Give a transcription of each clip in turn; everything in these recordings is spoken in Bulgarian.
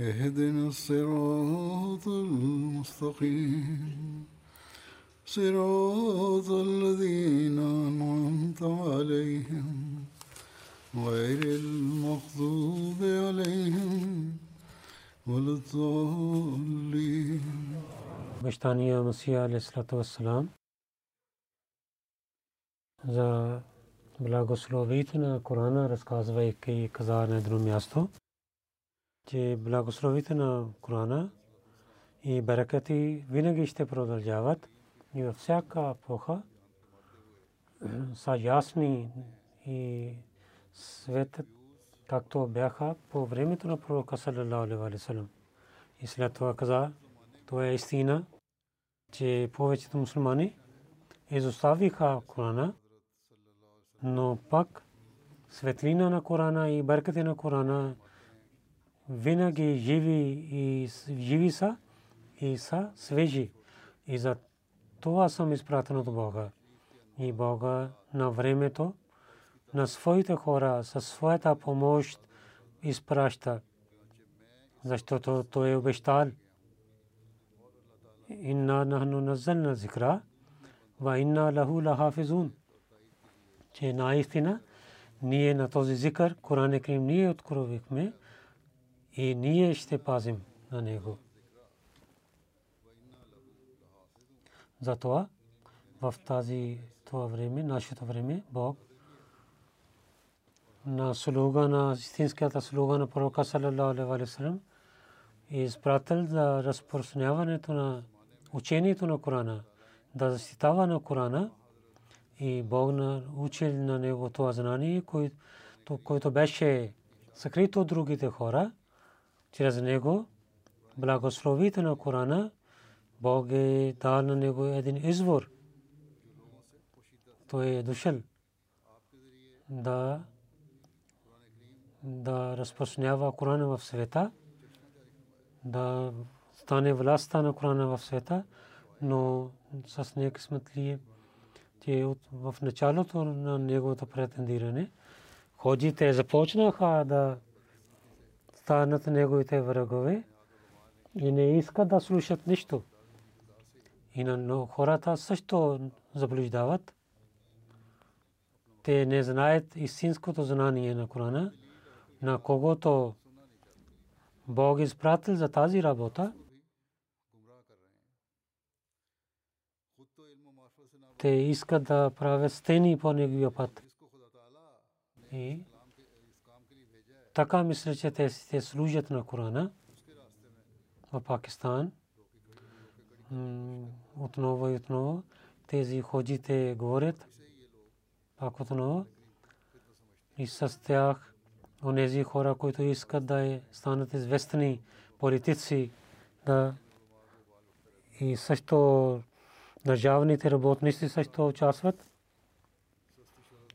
اهدنا الصراط المستقيم صراط الذين أنعمت عليهم غير المغضوب عليهم ولا الضالين обещания Масия алейхиссалату вассалам за благословите на Корана, разказвайки каза на едно място, Че благословите на Корана и баракати винаги ще продължават и във всяка епоха. Са ясни и светът, както бяха по времето на пророка това каза, това е истина, че повечето мусулмани но пак светлина на Корана и баркати на Корана винаги живи и живи са и са свежи. И за това съм изпратен от Бога. И Бога на времето на своите хора със своята помощ изпраща, защото Той е обещал – инна нахну назална зикра ва инна лаху лахафизун. Че наистина ние на този зикър, Коран Крим, ние откровихме и ние ще пазим на него. Затова в тази това време, нашето време, Бог на слуга на истинската слуга на пророка саллалаху алейхи е изпратил за разпространяването на учението на Корана, да защитава на Корана и Бог на учил на него това знание, което, беше съкрито от другите хора, чрез него благословите на Корана, Бог е дал на него един извор. Той е дошъл да да разпространява Корана в света, да стане властта на Корана в света, но с некъсмет ли е, че в началото на неговото претендиране ходите започнаха да станат неговите врагове и не искат да слушат нищо. И на хората също заблуждават. Те не знаят истинското знание на Корана, на когото Бог изпратил за тази работа. те искат да правят стени по неговия път. И така мисля, че те, те служат на Корана в Пакистан. Отново и отново. Тези ходите говорят пак отново. И с тях онези хора, които искат да станат известни политици да и също държавните работници също участват.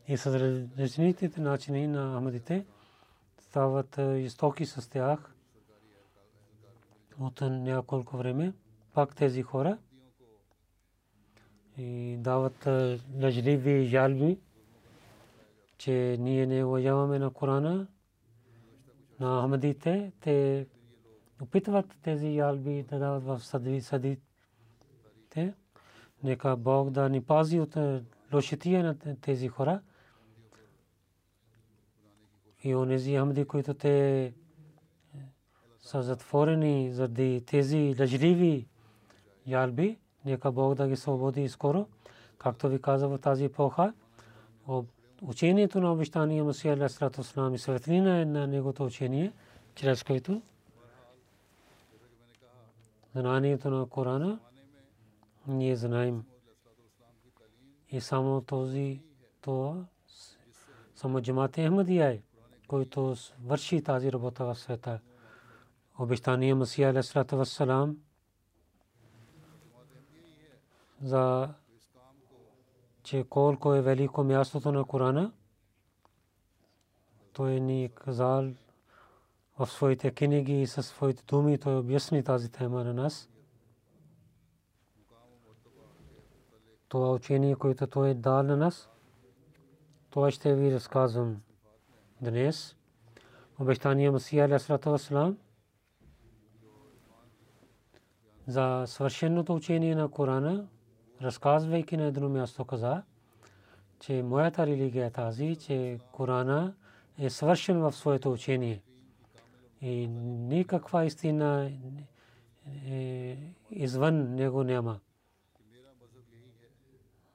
И с различните начини на Ахмадите стават истоки с тях от няколко време. Пак тези хора и дават лъжливи жалби, че ние не уважаваме на Корана, на Ахмадите. Те опитват тези жалби да дават в съдите. Нека Бог да ни пази от лошития на тези хора. И онези Ахмади, които те са затворени заради тези лъжливи ялби. Нека Бог да ги свободи скоро. Както ви каза в тази епоха, учението на обещания Масия Алейхиссалату Вассалам и светлина е на негото учение, чрез което знанието на Корана ние знаем и само този това само Джамат Ахмадия е, който върши тази работа в света. Обещания Масия Алейхиссалату Вассалам за че колко е велико мястото на Корана. Той ни казал в своите книги и със своите думи, той обясни тази тема на нас. Това учение, което той е дал на нас, това ще ви разказвам днес. Обещания Масия Алейхиссалату Вассалам за свършеното учение на Корана разказвайки на едно място каза, че моята религия е тази, че Корана е свършен в своето учение. И никаква истина извън него няма.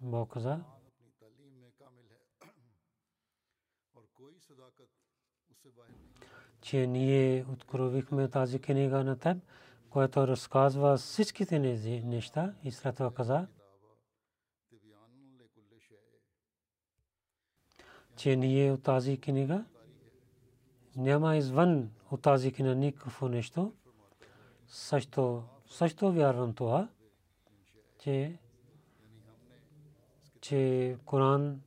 Бог каза, че ние откровихме тази книга на теб, която разказва всичките неща и след това каза, че ние от тази книга няма извън от тази книга никакво нещо. Също, също вярвам това, че, че Коран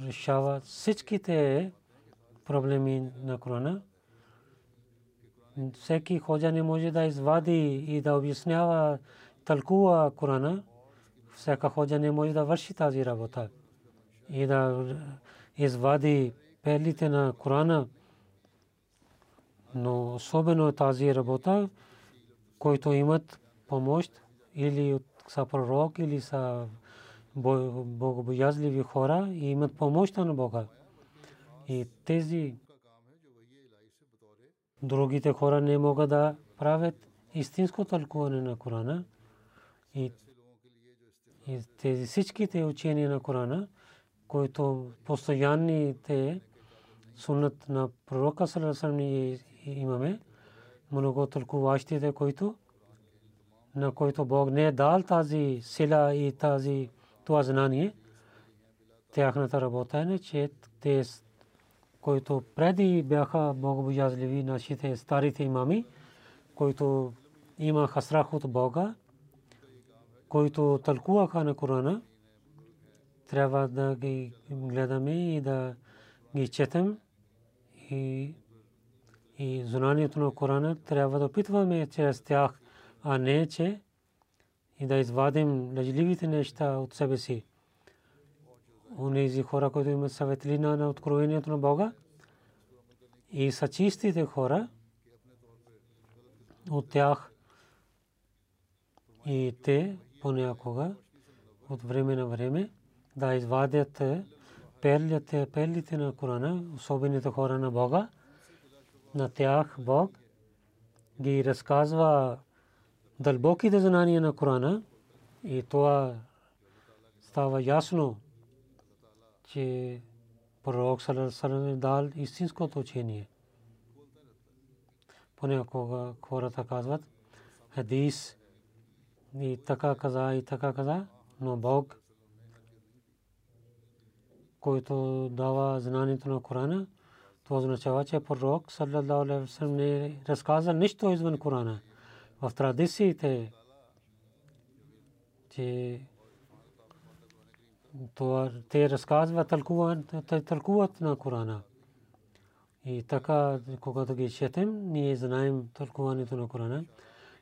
решава всичките проблеми на Корана. Всеки ходжа не може да извади и да обяснява тълкува Корана. Всяка ходжа не може да върши тази работа и да извади перлите на Корана. Но особено тази работа, които имат помощ или са пророк, или са богобоязливи хора и имат помощ на Бога. И тези другите хора не могат да правят истинско тълкуване на Корана. И, и тези всичките учения на Корана, които постоянните сунат на пророка Салесалам имаме, много тълкуващите, които на който Бог не е дал тази сила и тази това знание, тяхната работа е, че те, които преди бяха богобоязливи, нашите старите имами, които имаха страх от Бога, които тълкуваха на Корана, трябва да ги гледаме и да ги четем и и знанието на Корана трябва да опитваме чрез тях, а не че и да извадим лъжливите неща от себе си. Онези хора, които имат съветлина на откровението на Бога. И са чистите хора, от тях. И те понякога от време на време да извадят перлите, перлите на Корана, особените хора на Бога. На тях Бог ги разказва дълбоките знания на Корана. И това става ясно, че пророк Салам е дал истинското учение. Понякога хората казват хадис и така каза и така каза, но Бог който дава знанието на Корана, това означава, че пророк саллалаху алейхи не разказа нищо извън Корана. В традициите, че това те разказват, тълкуват на Корана. И така, когато ги четем, ние знаем тълкуването на Корана.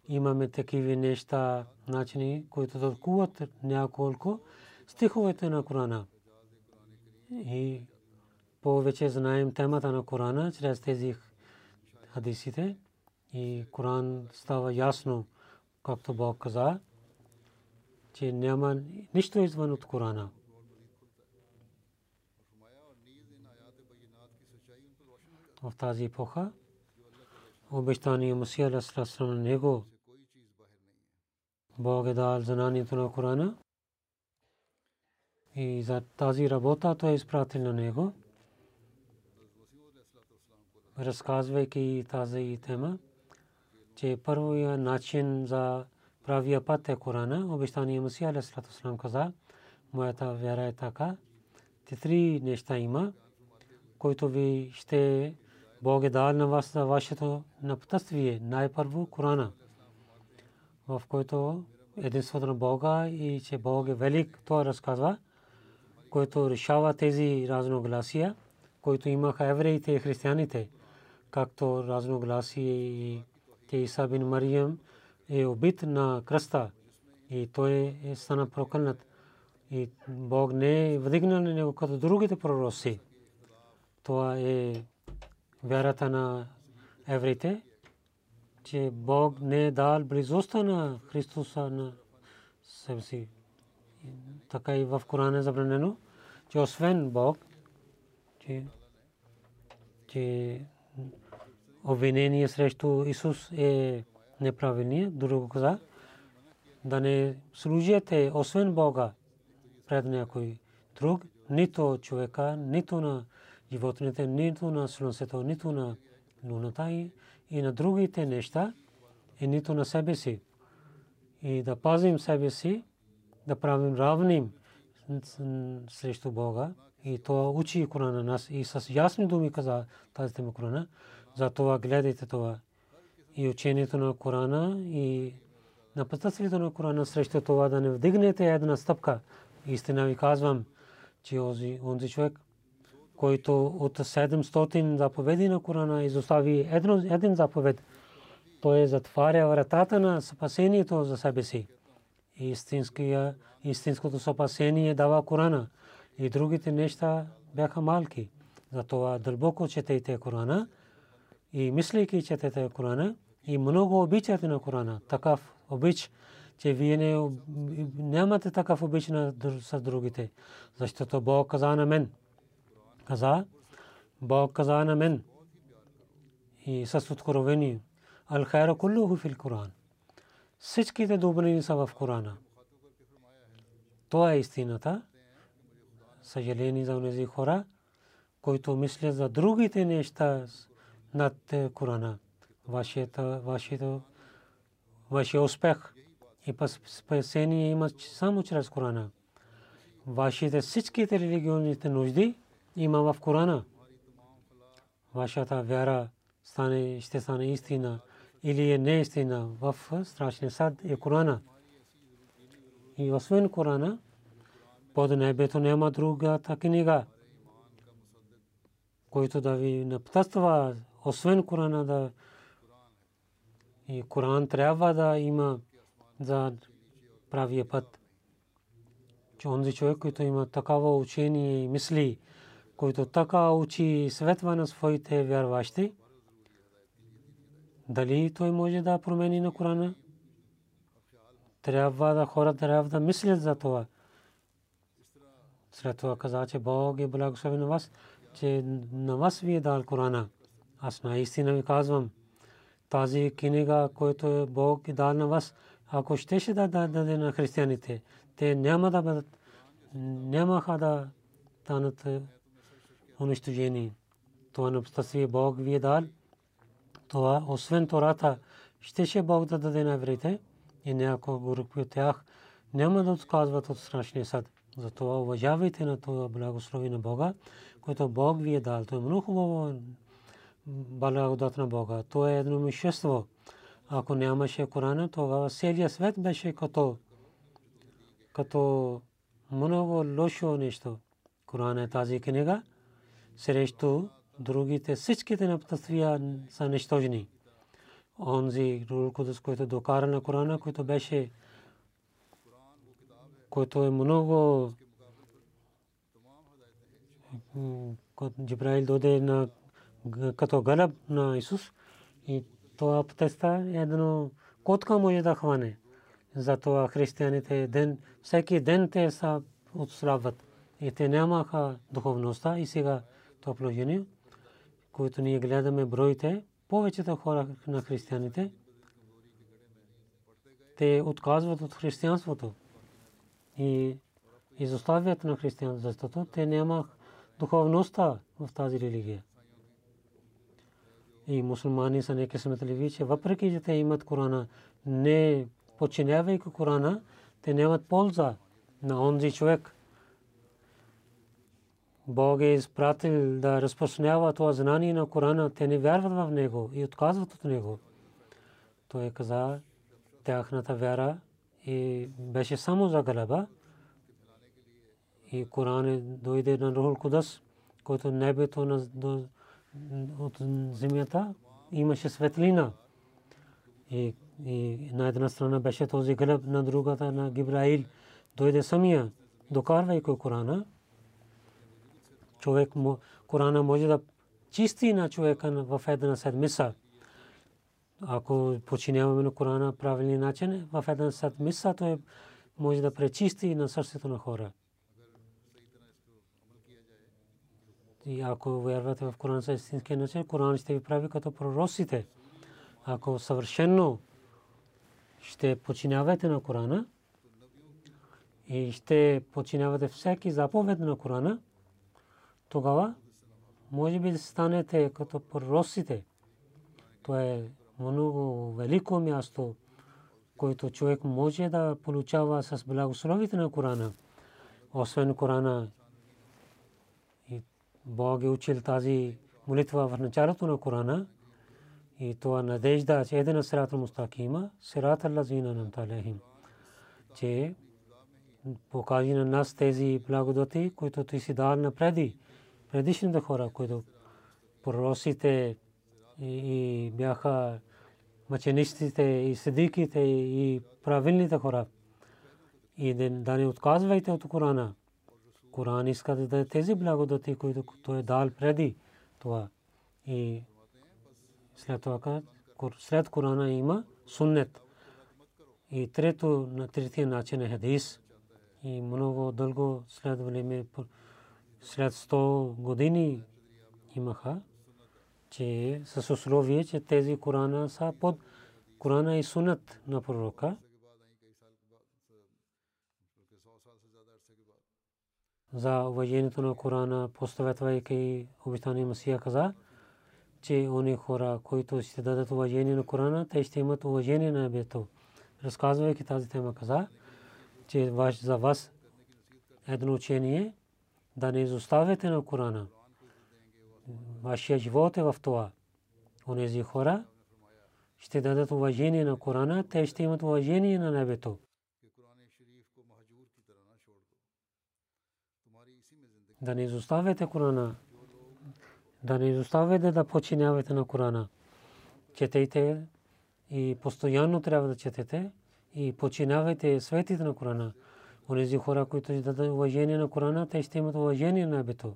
Имаме такива неща, начини, които тълкуват няколко стиховете на Корана и повече знаем темата на Корана чрез тези хадисите и Коран става ясно, както Бог каза, че няма нищо извън от Корана. В тази епоха обещание Масия Алейхиссалам на него. Бог е дал знанието на Корана и за тази работа той е изпратил на него. Разказвайки тази тема, че първия начин за правия път е Корана, обещание Масия Алейхиссалам каза, моята вяра е така, те три неща има, които ви ще Бог е дал на вас за вашето напътствие. Най-първо Корана, в който единството на Бога и че Бог е велик, това разказва, който решава тези разногласия, които имаха евреите и християните, както разногласие и Иса бин Мариям е убит на кръста и той е стана прокълнат. И Бог не е вдигнал на него като другите пророци. Това е вярата на евреите, че Бог не е дал близостта на Христоса на себе си. Така и в Корана е забранено, че освен Бог, че, че обвинение срещу Исус е неправилния. Друго каза, да не служите освен Бога пред някой друг, нито човека, нито на животните, нито на слънцето, нито на луната и, и на другите неща, и нито на себе си. И да пазим себе си, да правим равним срещу Бога. И това учи Корана нас и с ясни думи каза тази тема Корана. Затова гледайте това. И учението на Корана и на пътствието на Корана срещу това да не вдигнете една стъпка. Истина ви казвам, че онзи човек, който от 700 заповеди на Корана изостави един заповед, той затваря вратата на спасението за себе си. Истинското спасение дава Корана и другите неща бяха малки. Затова дълбоко четете Корана и мислейки четете Корана и много обичате на Корана. Такъв обич, че вие не, нямате такъв обич на с другите. Защото Бог каза на мен. Каза, Бог каза на мен. И с откровение. Ал хайра куллуху фил Коран. Всичките добрини са в Корана. Това е истината. Съжаление за тези хора, които мислят за другите неща над Корана. Вашия успех и спасение има само чрез Корана. Вашите всичките религионните нужди има в Корана. Вашата вяра стане, ще стане истина или е неистина в страшния сад е Корана. И освен Корана, под небето няма друга книга, който да ви напътства, освен Корана да и Коран трябва да има за правия път. Че онзи човек, който има такава учение и мисли, който така учи светва на своите вярващи, дали той може да промени на Корана? Трябва да хората трябва да мислят за това. След това каза, че Бог е благословен на вас, че на вас ви е дал Корана. Аз наистина ви казвам, тази книга, която Бог е дал на вас, ако щеше да даде на християните, те няма да бъдат, нямаха да станат унищожени. Това напстаси Бог ви е дал. Това, освен Тората, щеше Бог да даде на евреите и някои групи от тях няма да отказват от страшния съд. Затова уважавайте на това благослови на Бога, което Бог ви е дал. Това е много хубаво благодат на Бога. То е едно мишество. Ако нямаше Корана, тогава целият свет беше като, като много лошо нещо. Коран е тази книга. Срещу другите всичките напътствия са нищожни. Онзи Рул който докара на Корана, който беше който е много Джибраил доде на като гълъб на Исус и това теста е едно котка може да хване. Затова християните ден, всеки ден те са отслабват. И те нямаха духовността и сега това положение, което ние гледаме броите, повечето хора на християните, те отказват от християнството и изоставят на християнството, защото те нямат духовността в тази религия. И мусулмани са неки смятали, че въпреки, че те имат Корана, не подчинявайки Корана, те нямат полза на онзи човек. Бог е изпратил да разпространява това знание на Корана, те не вярват в него и отказват от него. Той каза, тяхната вяра и беше само за галаба. И Коран дойде на Рухул Кудас, който небето на, от земята имаше светлина. И, и на една страна беше този гълъб, на другата на Гибраил. Дойде самия, докарвайки Корана. Човек, Корана може да чисти на човека в една седмица ако починяваме на Корана правилни начин, в един сад миса, той може да пречисти на сърцето на хора. И ако вярвате в Коран с истински начин, Коран ще ви прави като пророците. Ако съвършено ще починявате на Корана и ще починявате всеки заповед на Корана, тогава може би да станете като пророците. Това е много велико място, което човек може да получава с благословите на Корана. Освен Корана, Бог е учил тази молитва в началото на Корана и това надежда, че един сират мустакима, сират Аллазина намталехим, че покажи на нас тези благодати, които ти си дал напреди, предишните хора, които проросите и бяха мъченичците и седиките и правилните хора. И да не отказвайте от Корана. Коран иска да даде тези благодати, които той е дал преди това. И след това, след Корана има суннет. И трето, на третия начин е хадис. И много дълго след време, след 100 години имаха че с условие, че тези Корана са под Корана и Сунат на пророка. За уважението на Корана, поставятвайки обитания Масия каза, че они хора, които ще дадат уважение на Корана, те ще имат уважение на небето. Разказвайки тази тема каза, че за вас едно учение да не изоставяте на Корана вашия живот е в това. Онези хора ще дадат уважение на Корана, те ще имат уважение на небето. Да не изоставяте Корана. Да не изоставяте да починявате на Корана. Четейте и постоянно трябва да четете и починявайте светите на Корана. Онези хора, които ще дадат уважение на Корана, те ще имат уважение на небето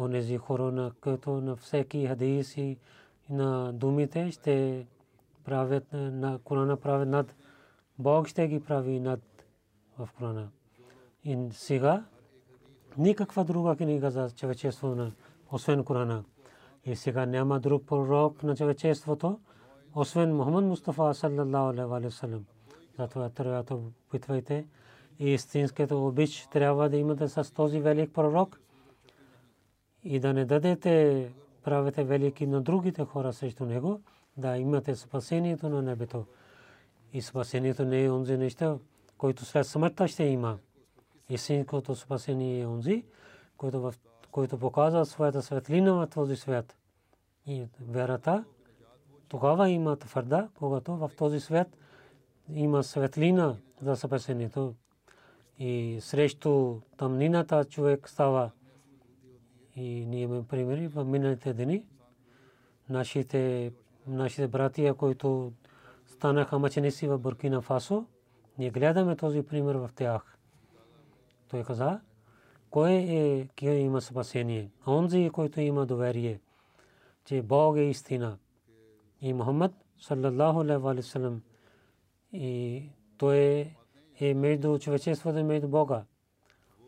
онези хора, на които на всеки хадис и на думите ще правят на Корана правят над Бог ще ги прави над в Корана. И сега никаква друга книга за човечеството, освен Корана. И сега няма друг пророк на човечеството, освен Мухаммад Мустафа саллаллаху алейхи. Затова трябва да опитвайте и истинското обич трябва да имате с този велик пророк и да не дадете правите велики на другите хора срещу него, да имате спасението на небето. И спасението не е онзи неща, който след смъртта ще има. Истинското спасение е онзи, който, в, който показва своята светлина в този свят. И верата, тогава има твърда, когато в този свят има светлина за спасението. И срещу тъмнината човек става и ние имаме примери в миналите дни. Нашите, нашите братия, които станаха мъченици в Буркина Фасо, ние гледаме този пример в тях. Той каза, кой е, кой има спасение? Онзи, който има доверие, че Бог е истина. И Мухаммад, саллаллаху алейхи салlam, и той е между човечеството и между Бога.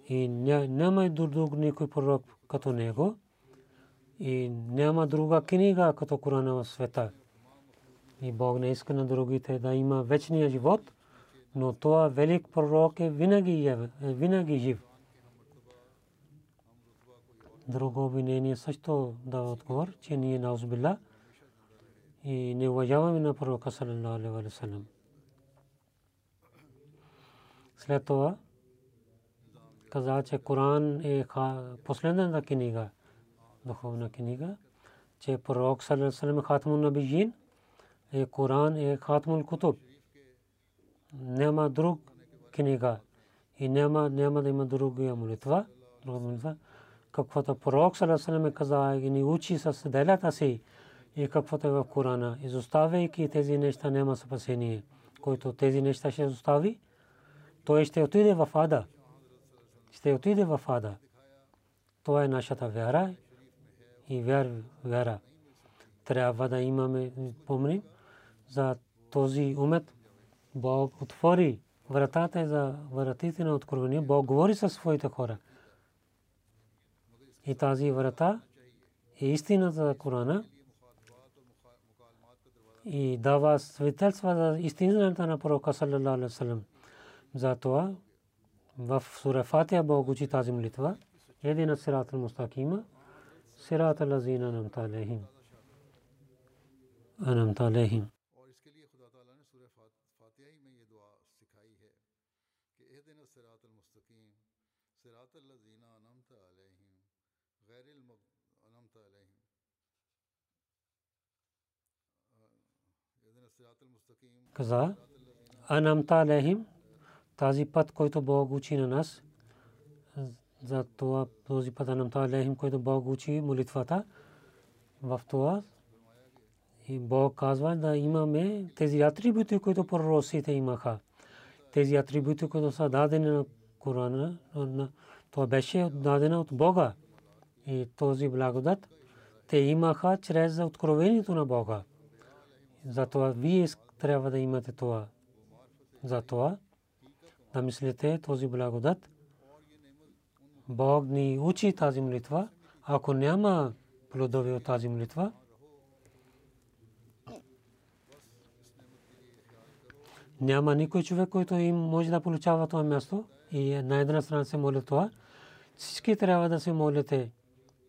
И няма друг никой пророк като него и няма друга книга като Корана в света. И Бог не иска на другите да има вечния живот, но това велик пророк е винаги, е, винаги жив. Друго обвинение също дава отговор, че ние на Узбилла и не уважаваме на пророка саллалаху алейхи ва саллям. След това каза, че Коран е последната книга, духовна книга, че пророк саллалаху е хатмун набиин, е Коран е хатмул кутуб. Няма друг книга и няма, няма да има друга молитва. Друга молитва. Каквото пророк е каза и ни учи с делята си и каквото е в Корана. Изоставяйки тези неща няма спасение. Който тези неща ще изостави, той ще отиде в ада. Ще отиде в ада. Това е нашата вяра и вяр, вяра. Трябва да имаме, помним, за този умет. Бог отвори вратата за вратите на откровение. Бог говори със своите хора. И тази врата е истината за Корана и дава свидетелства за истината на пророка саллалаху алейхи вассалам. Затова в сура Фатиха Бог учи тази молитва. Едина сират al-мустакима, сират al-лазина анамта алейхим. Анамта алейхим. Каза анамта алейхим тази път, който Бог учи на нас, за това този път анамта алейхим, който Бог учи молитвата, в това и Бог казва да имаме тези атрибути, които пророците имаха. Тези атрибути, които са дадени на Корана, това беше дадено от Бога. И този благодат те имаха чрез откровението на Бога. Затова вие трябва да имате това. Затова да мислите този благодат. Бог ни учи тази молитва. Ако няма плодове от тази молитва, няма никой човек, който им може да получава това място и на една страна се моли това. Всички трябва да се молите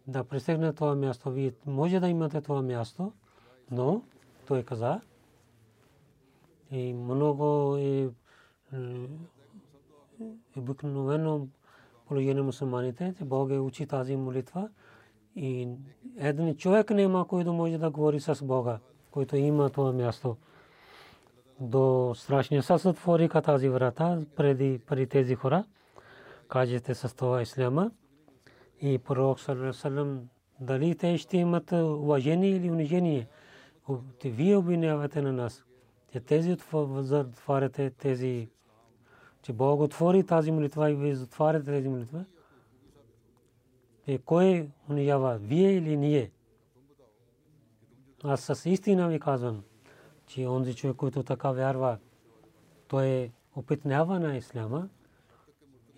да пристигне това място. Вие може да имате това място, но той каза, и много е обикновено положение мусулманите, че Бог е учи тази молитва и един човек няма, който може да говори с Бога, който има това място. До страшния съд отвориха тази врата преди, преди тези хора. Кажете с това исляма. И пророк Салам дали те ще имат уважение или унижение. Вие обвинявате на нас че тези затваряте тези, че Бог отвори тази молитва и вие затваряте тези молитва. И кой унижава, вие или ние? Аз с истина ви казвам, че онзи човек, който така вярва, той е опитнява на исляма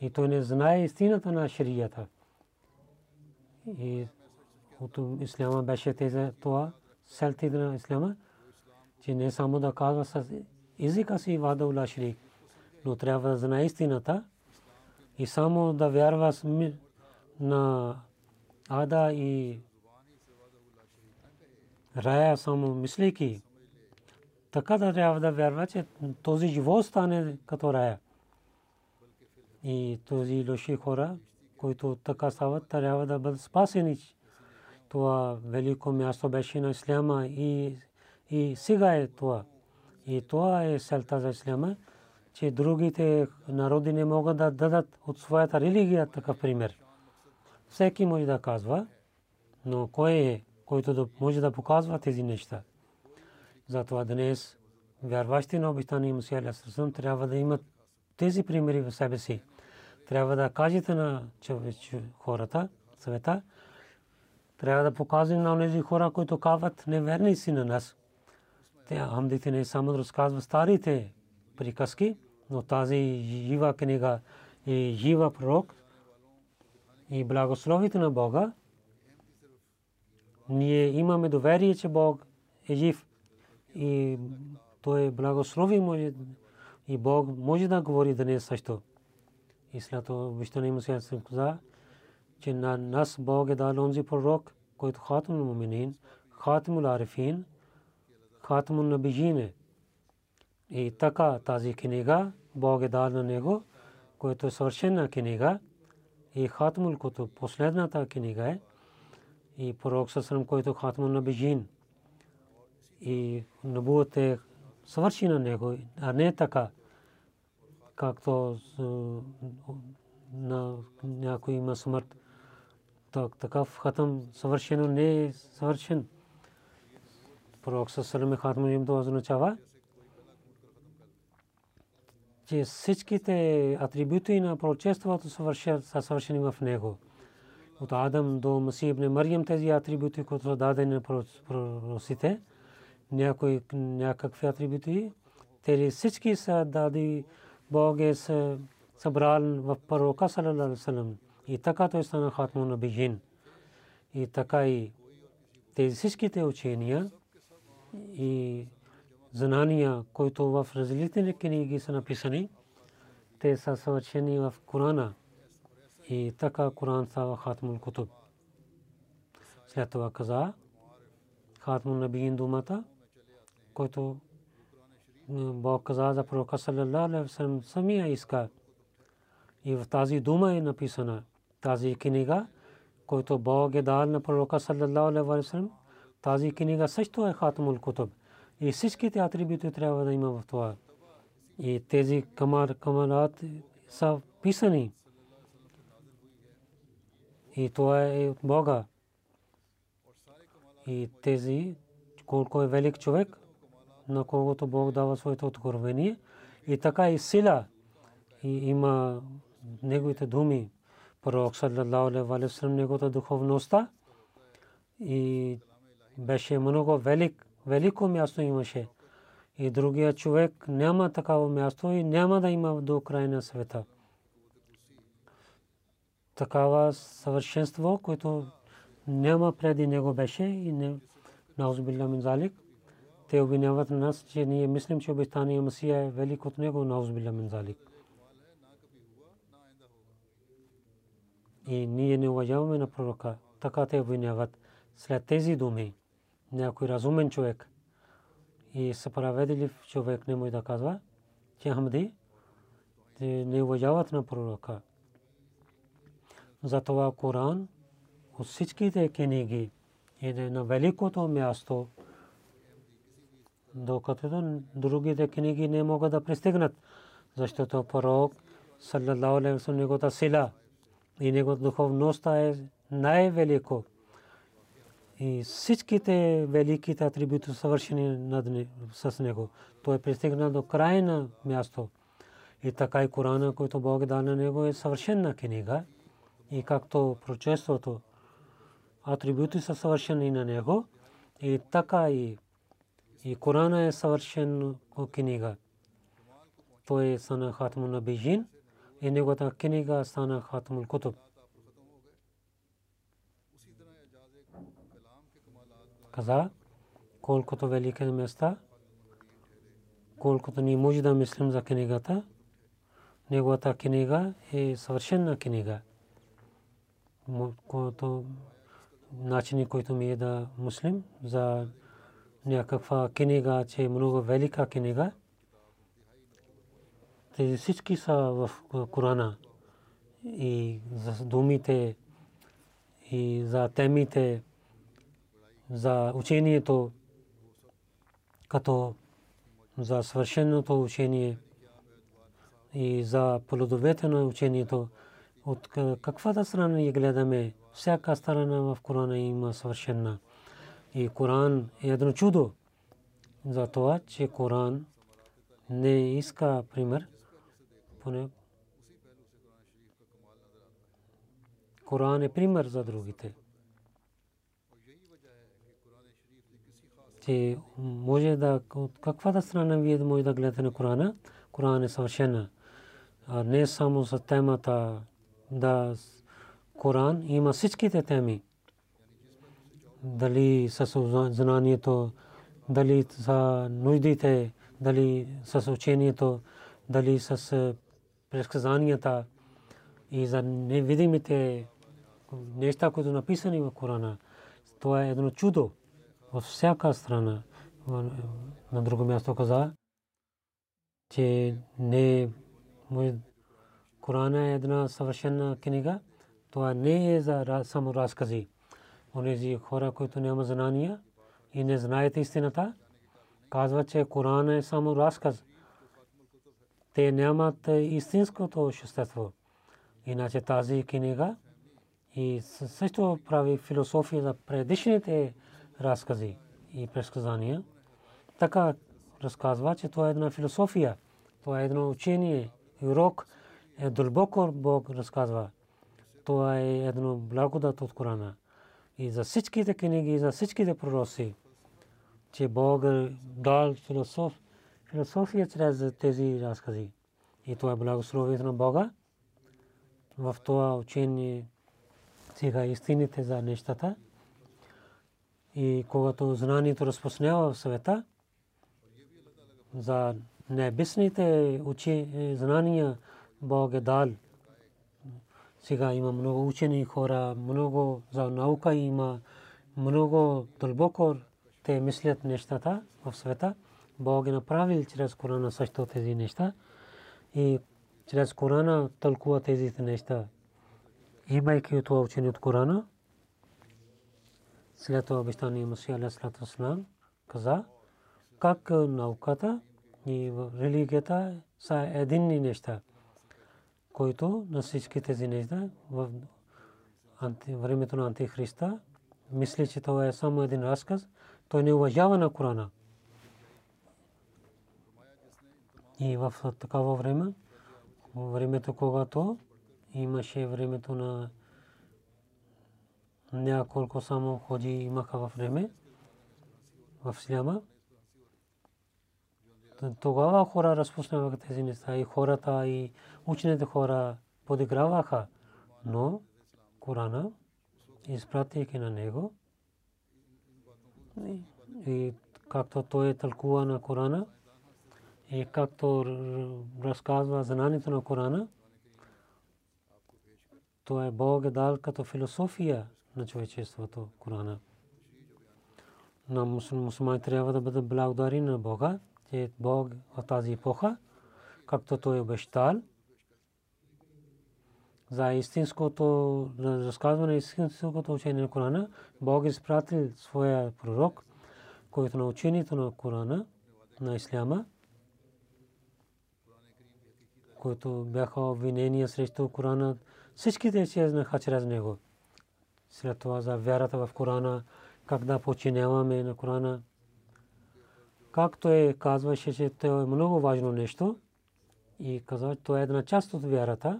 и той не знае истината на шарията. И от исляма беше тези това, селтите на исляма, че не само да казва с езика си вада ула шрик, но трябва да знае истината и само да вярва на ада и рая само мислейки. Така да трябва да вярва, че този живот стане като рая. И този лоши хора, които така стават, трябва да бъдат спасени. Това велико място беше на Исляма и и сега е това. И това е селта за исляма, че другите народи не могат да дадат от своята религия такъв пример. Всеки може да казва, но кой е, който да може да показва тези неща. Затова днес вярващи на обитания Мусия Алясрасъм трябва да имат тези примери в себе си. Трябва да кажете на хората, света, трябва да показваме на тези хора, които казват неверни си на нас. Те Ахмадите не само разказва старите приказки, но тази жива книга и жива пророк и благословите на Бога ние имаме доверие, че Бог е жив и той е благослови може и Бог може да говори да не е също. И след това обещане му сега съм каза, че на нас Бог е дал онзи пророк, който хатмул муминин, хатмул арифин, хатмул набижин е. И така тази книга Бог е дал на него, който е съвършена книга и хатмул като последната книга е и пророк Сасрам, който хатмул набижин и набуът е свърши на него, а не така, както на някой има смърт. Такъв хатъм съвършено не е съвършен. Пророк Сасалам хатъм им това означава, че всичките атрибути на пророчеството са съвършени в него. От Адам до Масih ибн Мариям тези атрибути, които са дадени на пророците, някои някакви атрибути, те всички са дади Бог е събрал в пророка салалалаху и така той стана хатму на бижин. И така и тези всичките учения и знания, които в различни книги са написани, те са съвършени в Корана. И така Коран става хатмул кутуб. След това каза хатмул набиин думата, който Бог каза за пророка саллаллаху тази книга, също е хатмул кутуб. И всичките атрибути трябва да има в това. И тези камар, камарат са писани. И това е от Бога. И тези, колко е велик човек, на когото Бог дава своето откровение. И така и сила и има неговите думи. Пророк саллаллаху алейхи ва саллям неговата духовността и беше много велик, велико място имаше. И другия човек няма такава място и няма да има до края на света. Такава съвършенство, което няма преди него беше и не наузбилля мин залик те обвиняват нас, че ние мислим, че обещания Масия е велик от него, наузбилля мин залик. И ние не уважаваме на пророка. Така те обвиняват. След тези думи, някой разумен човек и справедлив човек не може да казва, че Хамди не уважават на пророка. Затова Коран от всичките книги е на великото място докато другите книги не могат да пристигнат, защото пророк саллалаху алейхи неговата сила и неговата духовност е най-велико. И всичките великите атрибути съвършени с него. Той е пристигнал до крайна място. И така и Корана, който Бог е дал на него, е съвършена книга. И както прочеството, атрибути са съвършени на него. И така и и Корана е съвършен книга. Той е стана хатмун на Бейжин и неговата книга стана хатмул кутуб. Каза, колкото велики места, колкото ни може да мислим за книгата, неговата книга е съвършена книга. Който начини, който ми е да мислим за някаква книга, че е много велика книга. Тези всички са в Корана. И за думите, и за темите, за учението, като за свършеното учение и за плодовете на учението. От каквата страна ние гледаме, всяка страна в Корана има съвършена. И Коран е едно чудо за това, че Коран не иска пример. Поне Коран е пример за другите. Че може да, от каквата страна вие може да гледате на Корана, Коран е съвършена. А не само за темата да Коран има всичките теми дали с знанието, дали са нуждите, дали с учението, дали с предсказанията и за невидимите неща, които написани в Корана. Това е едно чудо във всяка страна. На друго място каза, че не Корана е една съвършена книга. Това не е за само разкази. Онези хора, които няма знания и не знаят истината, казват, че Коран е само разказ. Те нямат истинското общество. Иначе тази книга и също прави философия за предишните разкази и предсказания. Така разказва, че това е една философия, това е едно учение, урок, е дълбоко Бог разказва. Това е едно благодат от Корана. И за всичките книги, за всичките пророци, че Бог дал философ, философия чрез тези разкази. И това е благословието на Бога. В това учение сега истините за нещата. И когато знанието разпространява в света, за небесните учи, знания Бог е дал. Сега има много учени хора, много за наука има, много дълбоко те мислят нещата в света. Бог е направил чрез Корана също тези неща. И чрез Корана тълкува тези неща. Имайки това учение от Корана, след това обещание Масия Алейхиссалам каза, как науката и религията са единни неща, които на всички тези неща в времето на Антихриста мисли, че това е само един разказ, той не уважава на Корана. И в такава време, времето, когато имаше времето на няколко само ходи имаха във време в Сляма. Тогава хора разпуснаваха тези неща и хората и учените хора подиграваха. Но Корана, изпратейки на него, и както той е тълкува на Корана, и както разказва знанието на Корана, то е Бог е дал като философия на човечеството Корана. На мусулмани трябва да бъдат благодарни на Бога, че Бог в тази епоха, както той е обещал, за истинското разказване, истинското учение на Корана, Бог е изпратил своя пророк, който на учението на Корана, на Исляма, които бяха обвинения срещу Корана, всичките се знаха чрез него. След това за вярата в Корана, как да починяваме на Корана. Както е казваше, че това е много важно нещо и каза, това е една част от вярата.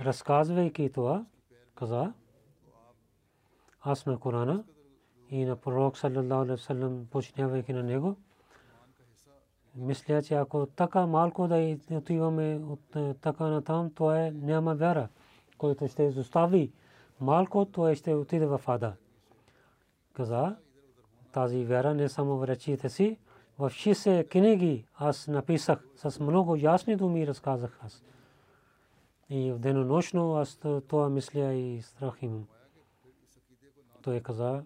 Разказвайки това, каза, аз на Корана и на пророк саллаллаху алейхи вассалам починявайки на него, мисля, че ако така малко да отиваме от е, така на там, то е няма вяра, който ще изостави малко, то ще отиде в ада. Каза, тази вяра не само в речите си, в 60 книги аз написах, с много ясни думи разказах аз. И в денонощно аз това мисля и страх имам. Той каза,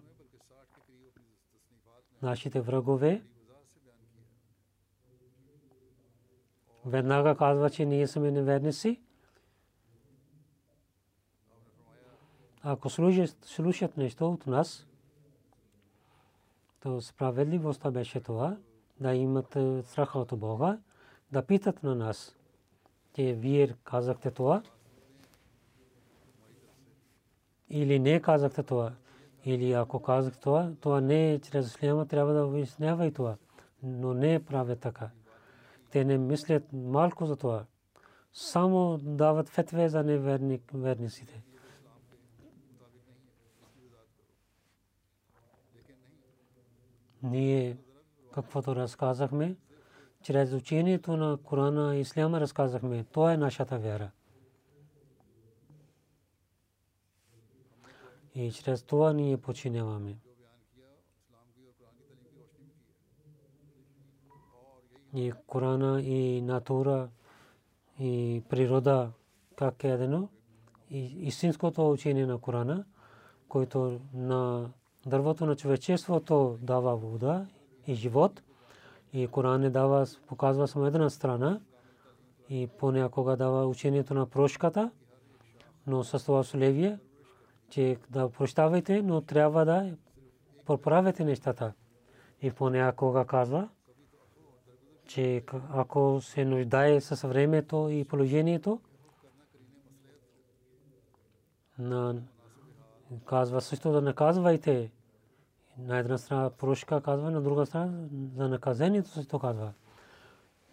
нашите врагове, веднага казва, че ние сме неверници. Ако слушат нещо от нас, то справедливостта беше това, да имат е, страха от Бога, да питат на нас, че вие казахте това, или не казахте това, или ако казах това, това не е чрез исляма, трябва да обяснява и това, но не е праве така. Те не мислят малко за това. Само дават фетве за неверниците. Ние каквото разказахме, чрез учението на Корана и Исляма разказахме. Това е нашата вяра. И чрез това ние починяваме. И Корана и натура и природа как е едно. И истинското учение на Корана, който на дървото на човечеството дава вода и живот. И Коран не дава, показва само една страна и понякога дава учението на прошката, но с това условие, че да прощавайте, но трябва да поправите нещата. И понякога казва, че ако се нуждае с времето и положението, на казва също да наказвайте. На една страна прошка казва, на друга страна за наказанието също казва.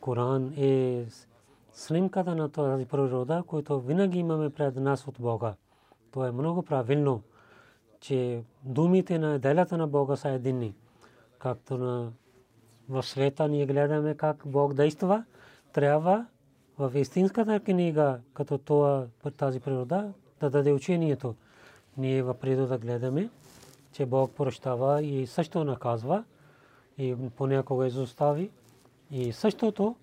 Коран е снимката на тази природа, която винаги имаме пред нас от Бога. То е много правилно, че думите на делята на Бога са единни. Както на в света ние гледаме как Бог действа, трябва в истинската книга, като това, тази природа, да даде учението. Ние в природа гледаме, че Бог прощава и също наказва и понякога изостави. И същото,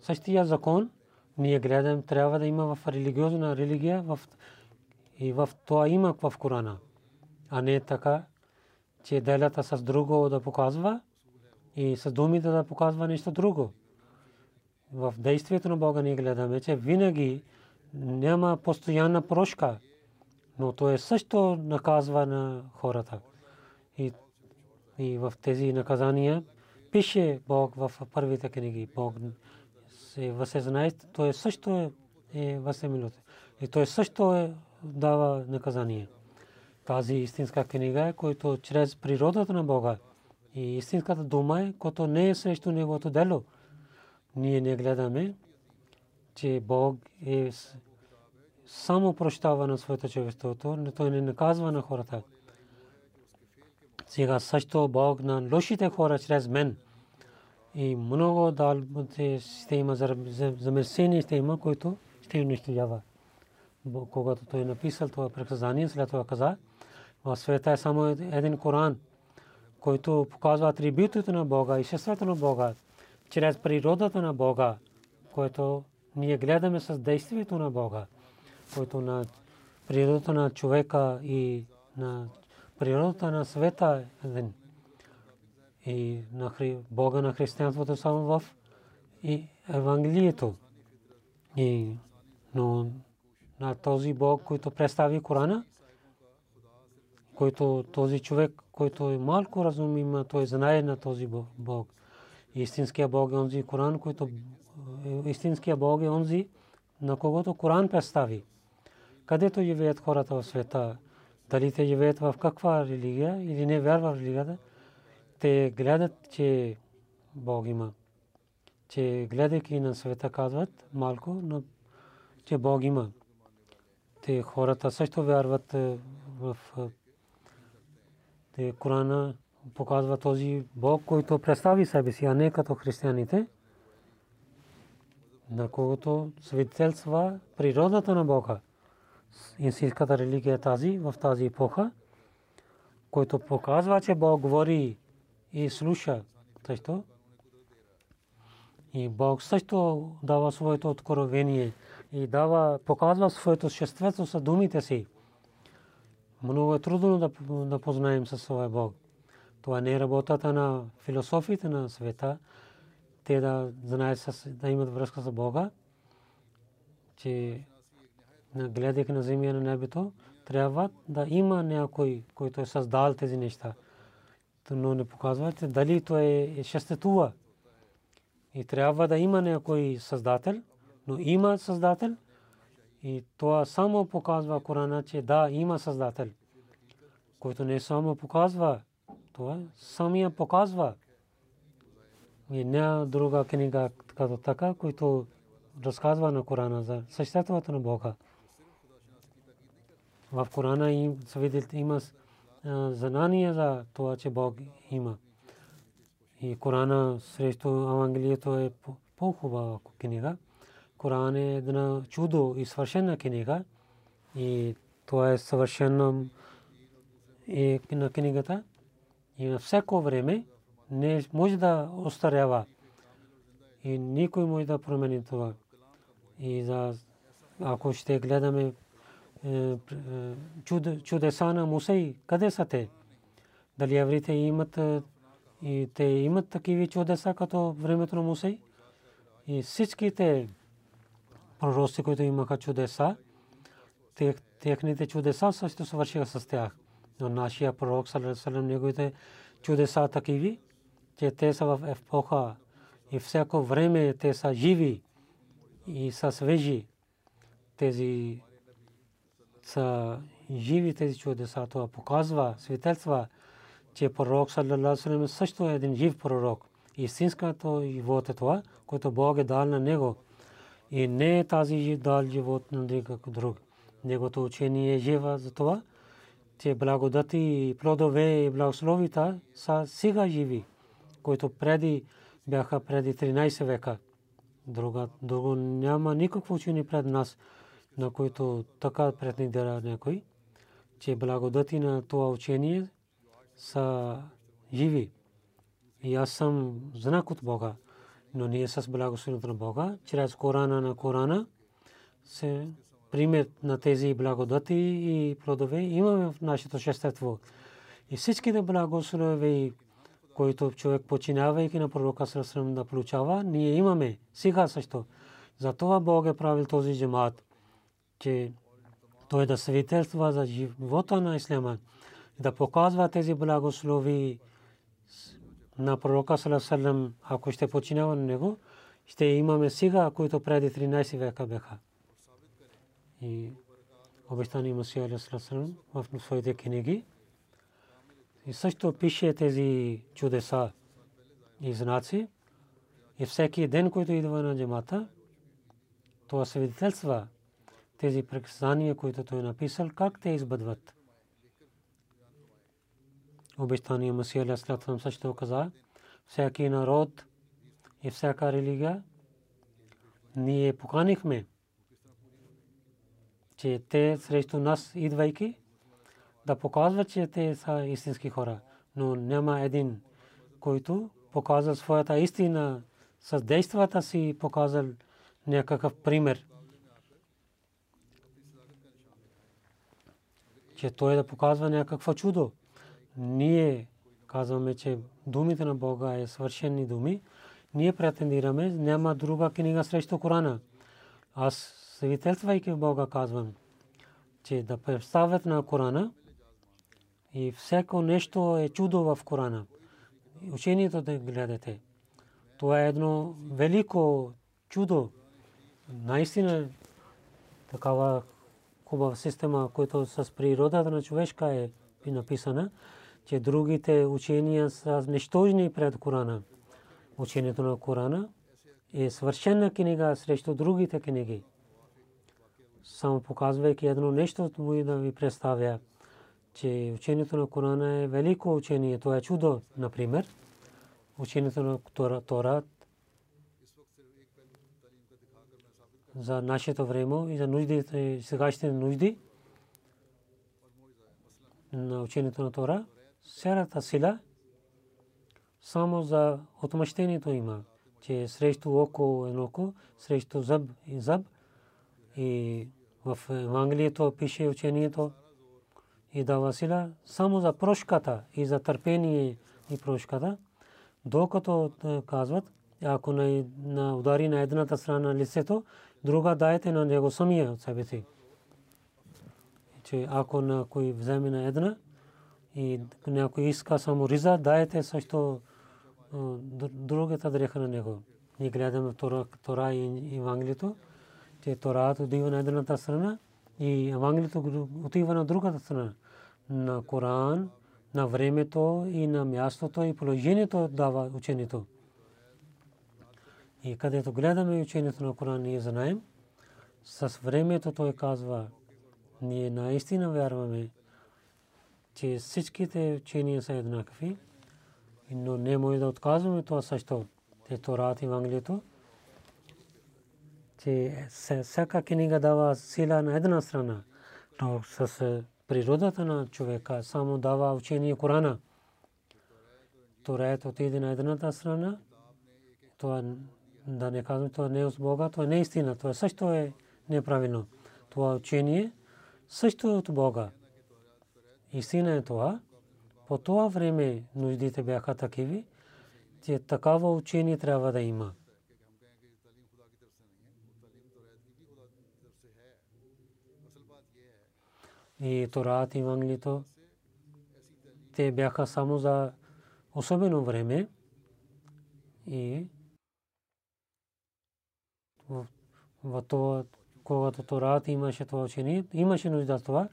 същия закон, ние гледаме, трябва да има в религиозна религия в, и в това има в Корана. А не така, че делята с друго да показва и с думите да показва нещо друго. В действието на Бога ние гледаме, че винаги няма постоянна прошка, но то е също наказва на хората. И, и в тези наказания пише Бог в първите книги. Бог се възсъзнае, то е също е, е възсемилото. И то е също е дава наказание. Тази истинска книга е, който чрез природата на Бога и истинската дума е, който не е срещу неговото дело. Ние не гледаме, че Бог е само прощава на своето човечеството, той не наказва на хората. Сега също Бог на лошите хора чрез мен. И много дал ще има замърсени ще има, които ще унищожава. Когато той е написал това преказание, след това каза, в света е само един Коран, който показва атрибутите на Бога и шествата на Бога, чрез природата на Бога, което ние гледаме с действието на Бога, който на природата на човека и на природата на света е. И на Бога на християнството само в и Евангелието. И, но на този Бог, който представи Корана, който този човек, който е малко разум има, той знае на този Бог. Истинския Бог е онзи Коран, който истинския Бог е онзи, на когото Коран представи. Където живеят хората в света, дали те живеят в каква религия или не вярват в религията, те гледат, че Бог има. Че гледайки на света казват малко, но че Бог има. Те хората също вярват е, в те Корана показва този Бог, който представи себе си, а не като християните, на когото свидетелства природата на Бога. Инсийската религия е тази, в тази епоха, който показва, че Бог говори и слуша. Също. И Бог също дава своето откровение и дава, показва своето съществото с думите си. Много е трудно да, да познаем със своя Бог. Това не е работата на философите на света. Те да знаят, да имат връзка с Бога, че гледайки на земя на небето, трябва да има някой, който е създал тези неща. Но не показвате дали то е съществува. И трябва да има някой създател, но има създател – и това само показва Корана, че да, има Създател, който не само показва, това самия показва. И не друга книга като така, който разказва на Корана за съществуването на Бога. В Корана им има знание за това, че Бог има. И Корана срещу Евангелието е по-хубава книга. Коран е една чудо и свършена книга, И това е съвършено и на книгата. И на всяко време не може да остарява. И никой може да промени това. И за, ако ще гледаме е, е, чудеса на Мусей, къде са те? Дали еврите имат и те имат такива чудеса като времето на Мусей? И всичките пророци, които имаха чудеса, техните чудеса също свършиха с тях. Но нашия пророк, салам, неговите чудеса такиви, че те са в епоха и всяко време те са живи и са свежи. Тези са живи тези чудеса. Това показва, свидетелства, че пророк саллалаху също е един жив пророк. Истинското живот е това, което Бог е дал на него. И не е тази дал живот на друг. Негото учение е жива за това, че благодати плодове и благословита са сега живи, които преди бяха преди 13 века. Друга, друго няма никакво учение пред нас, на които така претендира някой, че благодати на това учение са живи. И аз съм знак от Бога. Но ние с благословението на Бога, чрез Корана на Корана, се пример на тези благодати и плодове имаме в нашето шестество. И всичките благослови, които човек починявайки на пророка Срасрам да получава, ние имаме сега също. Затова Бог е правил този джемат, че той да свидетелства за живота на Ислама, да показва тези благослови на пророка Срасрам, ако ще починява на него, ще имаме сега, които преди 13 века бяха и обещани Масия Алисалам в своите книги. И също пише тези чудеса и знаци. И всеки ден, който идва на джамата, това свидетелства тези предсказания, които той е написал, как те избъдват. Обещания Масия Алисалам също каза, всеки народ и всяка религия ние поканихме че те срещу нас идвайки да показват, че те са истински хора. Но няма един, който показва своята истина с действията си, показал някакъв пример. Че той да показва някакво чудо. Ние казваме, че думите на Бога е свършени думи. Ние претендираме, няма друга книга срещу Корана. Аз свидетелствайки Бога казвам, че да представят на Корана и всяко нещо е чудо в Корана. Учението да гледате. Това е едно велико чудо. Наистина такава хубава система, която с природата на човешка е написана, че другите учения са нищожни пред Корана. Учението на Корана е свършена книга срещу другите книги само показвайки едно нещо, му да ви представя, че учението на Корана е велико учение. Това е чудо, например. Учението на Торат за нашето време и за нуждите, сегашните нужди на учението на Тора, серата сила само за отмъщението има, че срещу око е око, срещу зъб и зъб и в Евангелието пише учението и дава сила само за прошката и за търпение и прошката, докато казват, ако на удари на едната страна на лицето, друга дайте на него самия от себе си. Че ако на кой вземе на една и някой иска само риза, дайте също другата дреха на него. Ние гледаме Тора и Евангелието че Торат отива на едната страна и Евангелието отива на другата страна. На Коран, на времето и на мястото и положението дава учението. И където гледаме учението на Коран, ние знаем, с времето той казва, ние наистина вярваме, че всичките учения са еднакви, но не може да отказваме това също. Те Торат и Евангелието че всяка книга дава сила на една страна. Но с природата на човека само дава учение Корана. Торет отиде на едната страна. Това да не казвам, това не е от Бога, това не е истина. Това също е неправилно. Това учение също е от Бога. Истина е това. По това време нуждите бяха такиви, че такава учение трябва да има. И Торат и Ванглито, те бяха само за особено време. И в това, когато Торат имаше това учение, имаше нужда от това.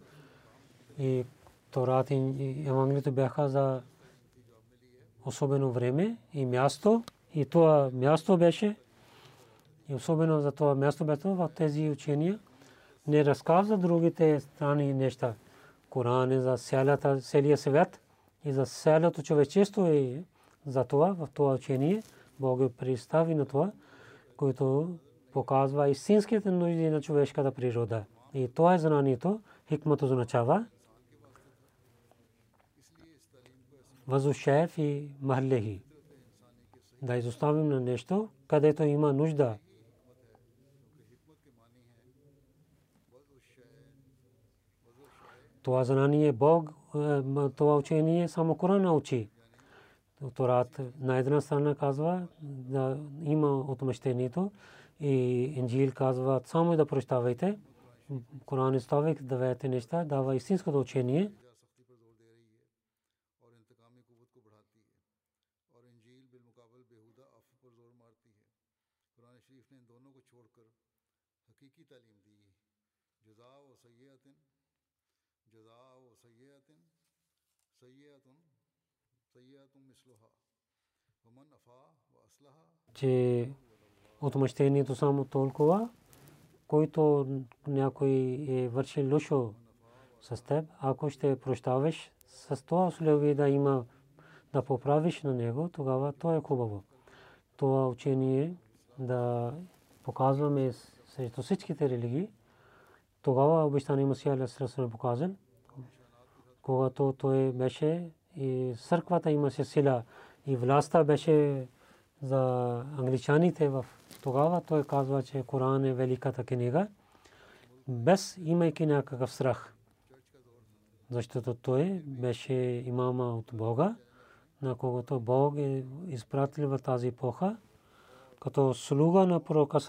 И Торат и Евангелието бяха за особено време и място. И това място беше, и особено за това място беше в тези учения, не разказва другите страни неща. Коран е за цялата, целия свят и за цялото човечество е за това, в това учение. Бог представи на това, което показва истинските нужди на човешката природа. И това е знанието, хикмато означава, възушеф и махлехи. Да изоставим на нещо, където има нужда. Това знание Бог, това учение само Корана учи. Торат на една страна казва да има отмъщението и Инджил казва само да прощавайте. Коран изставяйки двете неща, дава истинското учение – че отмъщението само толкова, който някой е вършил лошо с теб, ако ще прощаваш с това условие да има да поправиш на него, тогава то е хубаво. Това учение да показваме срещу всичките религии, тогава обещание Масия Алисалам е показан, когато той беше и църквата имаше сила и властта беше за англичаните в тогава той казва, че Коран е великата книга, без имайки някакъв страх. Защото той беше имама от Бога, на когото Бог е изпратил в тази епоха, като слуга на пророка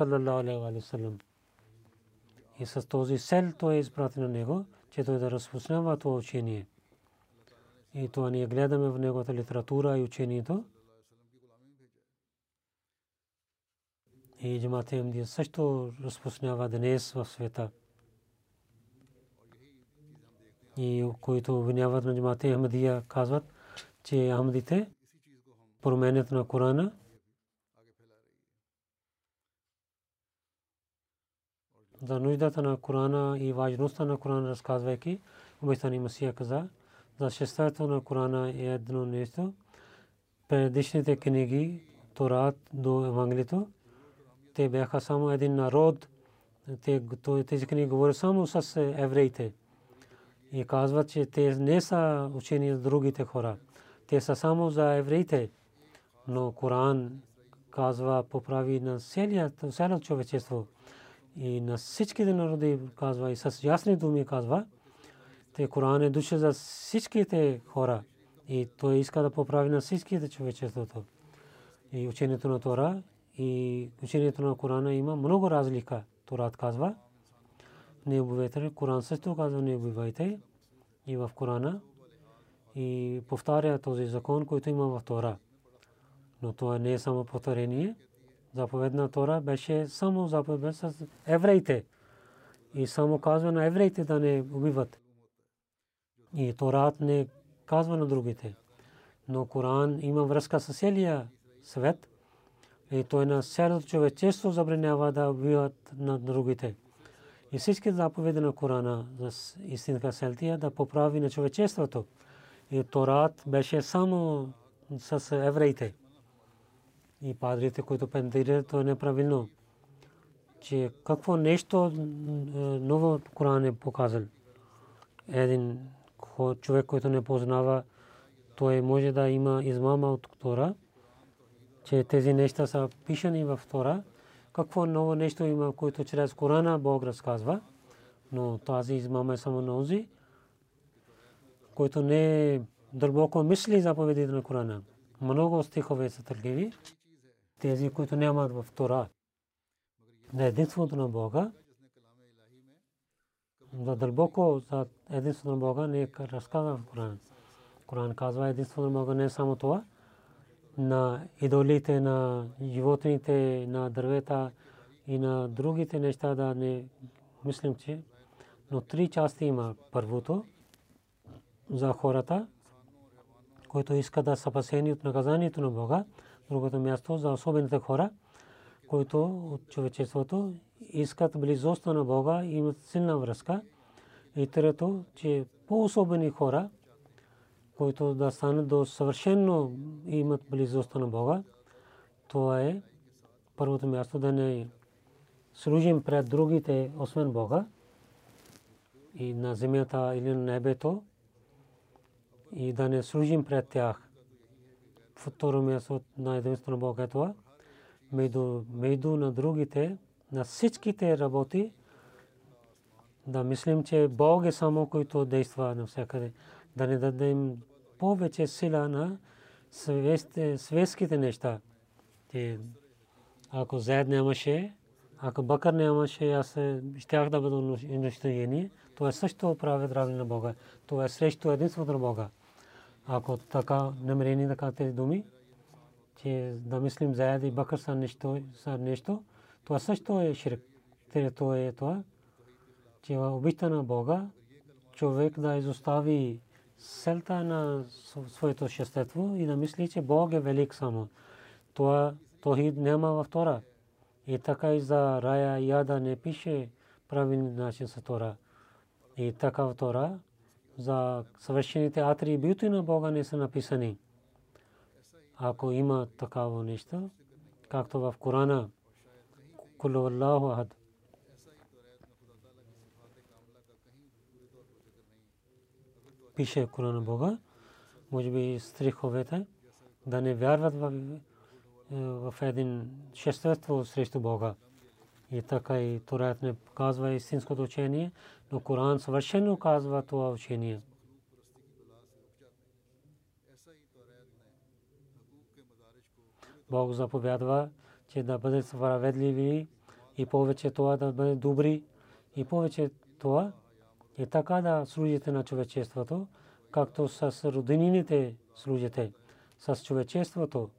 салам. И с този сел той е изпратен на учение. И това ние гледаме в неговата литература и учението. И джамат Ахмадия също разпространява днес в света. И които обвиняват на джамат Ахмадия казват, че Ахмадите променят на Корана. За нуждата на Корана и важността на Корана разказвайки, обещани Масия каза, за шестата на Корана е едно нещо. Предишните книги, Торат до Евангелието, те бяха само един народ. Те, тези книги говорят само с евреите. И казват, че те не са учени за другите хора. Те са само за евреите. Но Коран казва, поправи на цялото човечество. И на всичките народи казва, и с ясни думи казва, те Коран е душа за всичките хора. И той иска да поправи на всичките човечеството. И учението на Тора и учението на Корана има много разлика. Торат казва, не убивайте. Коран също казва, не убивайте. И в Корана и повтаря този закон, който има в Тора. Но това не е само повторение. Заповед Тора беше само заповед с евреите. И само казва на евреите да не убиват. И Торат не казва на другите. Но Коран има връзка с целия свет. И той на цялото човечество забранява да убиват на другите. И всички заповеди на Корана за истинска селтия да поправи на човечеството. И Торат беше само с евреите. И падрите, които пентират, то е неправилно. Че какво нещо ново Коран е показал. един човек, който не познава, той може да има измама от Тора, че тези неща са пишани в Тора. Какво ново нещо има, което чрез Корана Бог разказва, но тази измама е само на онзи, който не дълбоко мисли заповедите на Корана. Много стихове са търгиви, тези, които нямат в Тора. На единството на Бога, за дълбоко за единството на Бога не разказва в Коран. Коран казва единството на Бога не е само това, на идолите, на животните, на дървета и на другите неща да не мислим, че но три части има. Първото за хората, които искат да са спасени от наказанието на Бога. Другото място за особените хора, които от човечеството искат близост на Бога имат силна връзка. И трето, че по-особени хора, които да станат до съвършено имат близост на Бога, това е първото място да не служим пред другите, освен Бога, и на земята или на небето, и да не служим пред тях. Второ място на единството на Бога е това. Между, между на другите, на всичките работи, да мислим, че Бог е само който действа навсякъде. Да не дадем повече сила на светските неща. Ако Заед нямаше, ако Бакър нямаше, аз щях да бъда унищожени. Това е също прави драги на Бога. Това е срещу единството на Бога. Ако така намерени да тези думи, че да мислим Заед и Бакър са нещо, са нещо, това също е ширк. Това е това, че обичта на Бога, човек да изостави селта на своето същество и да мисли, че Бог е велик само. Това тохид няма в Тора. И така и за рая яда не пише правилен начин с Тора. И така в Тора за съвършените атрибути на Бога не са написани. Ако има такава нещо, както в Корана, Кулу Аллаху Ахад, пише Корана Бога, може би стриховете, да не вярват в, в един шествество срещу Бога. И така и Торат не казва истинското учение, но Коран съвършено казва това учение. Бог заповядва, че да бъдат справедливи и повече това да бъдат добри. И повече това и така да служите на човечеството, както с роднините служите, с човечеството,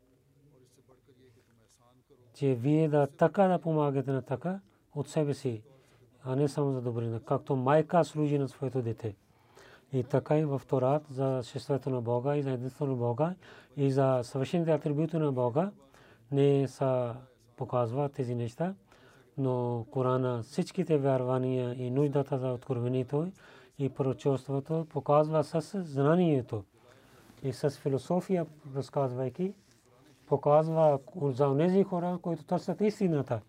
че вие да така да помагате на така от себе си, а не само за добрина, както майка служи на своето дете. И така и в Торат за шеството на Бога и за единството на Бога и за съвършените атрибути на Бога не са показва тези неща но Корана всичките вярвания и нуждата за откровението и пророчеството показва с знанието и с философия разказвайки показва за тези хора, които търсят истината.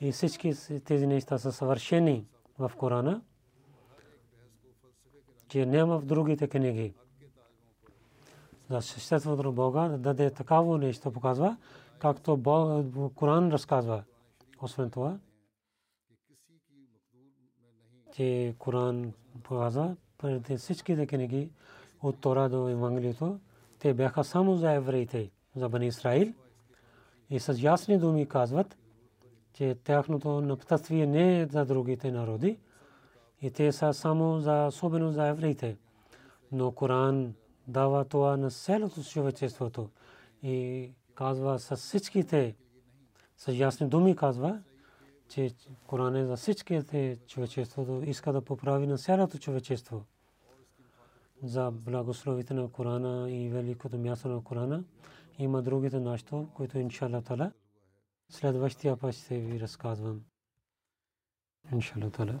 И всички тези неща са съвършени в Корана, че няма в другите книги. За съществото Бога да даде такава нещо показва, както Коран разказва. Освен това, че Коран показва преди всичките книги от Тора до Евангелието, те бяха само за евреите, за Бани Израил. И с ясни думи казват, че тяхното напътствие не е за другите народи, и те са само за особено за евреите. Но Коран дава това на селото човечеството и казва с всичките с ясни думи казва, че Коран е за всичките човечеството, иска да поправи на цялото човечество. За благословите на Корана и великото място на Корана има другите нещо, които иншалла тала следващия път ще ви разказвам. Иншалла тала.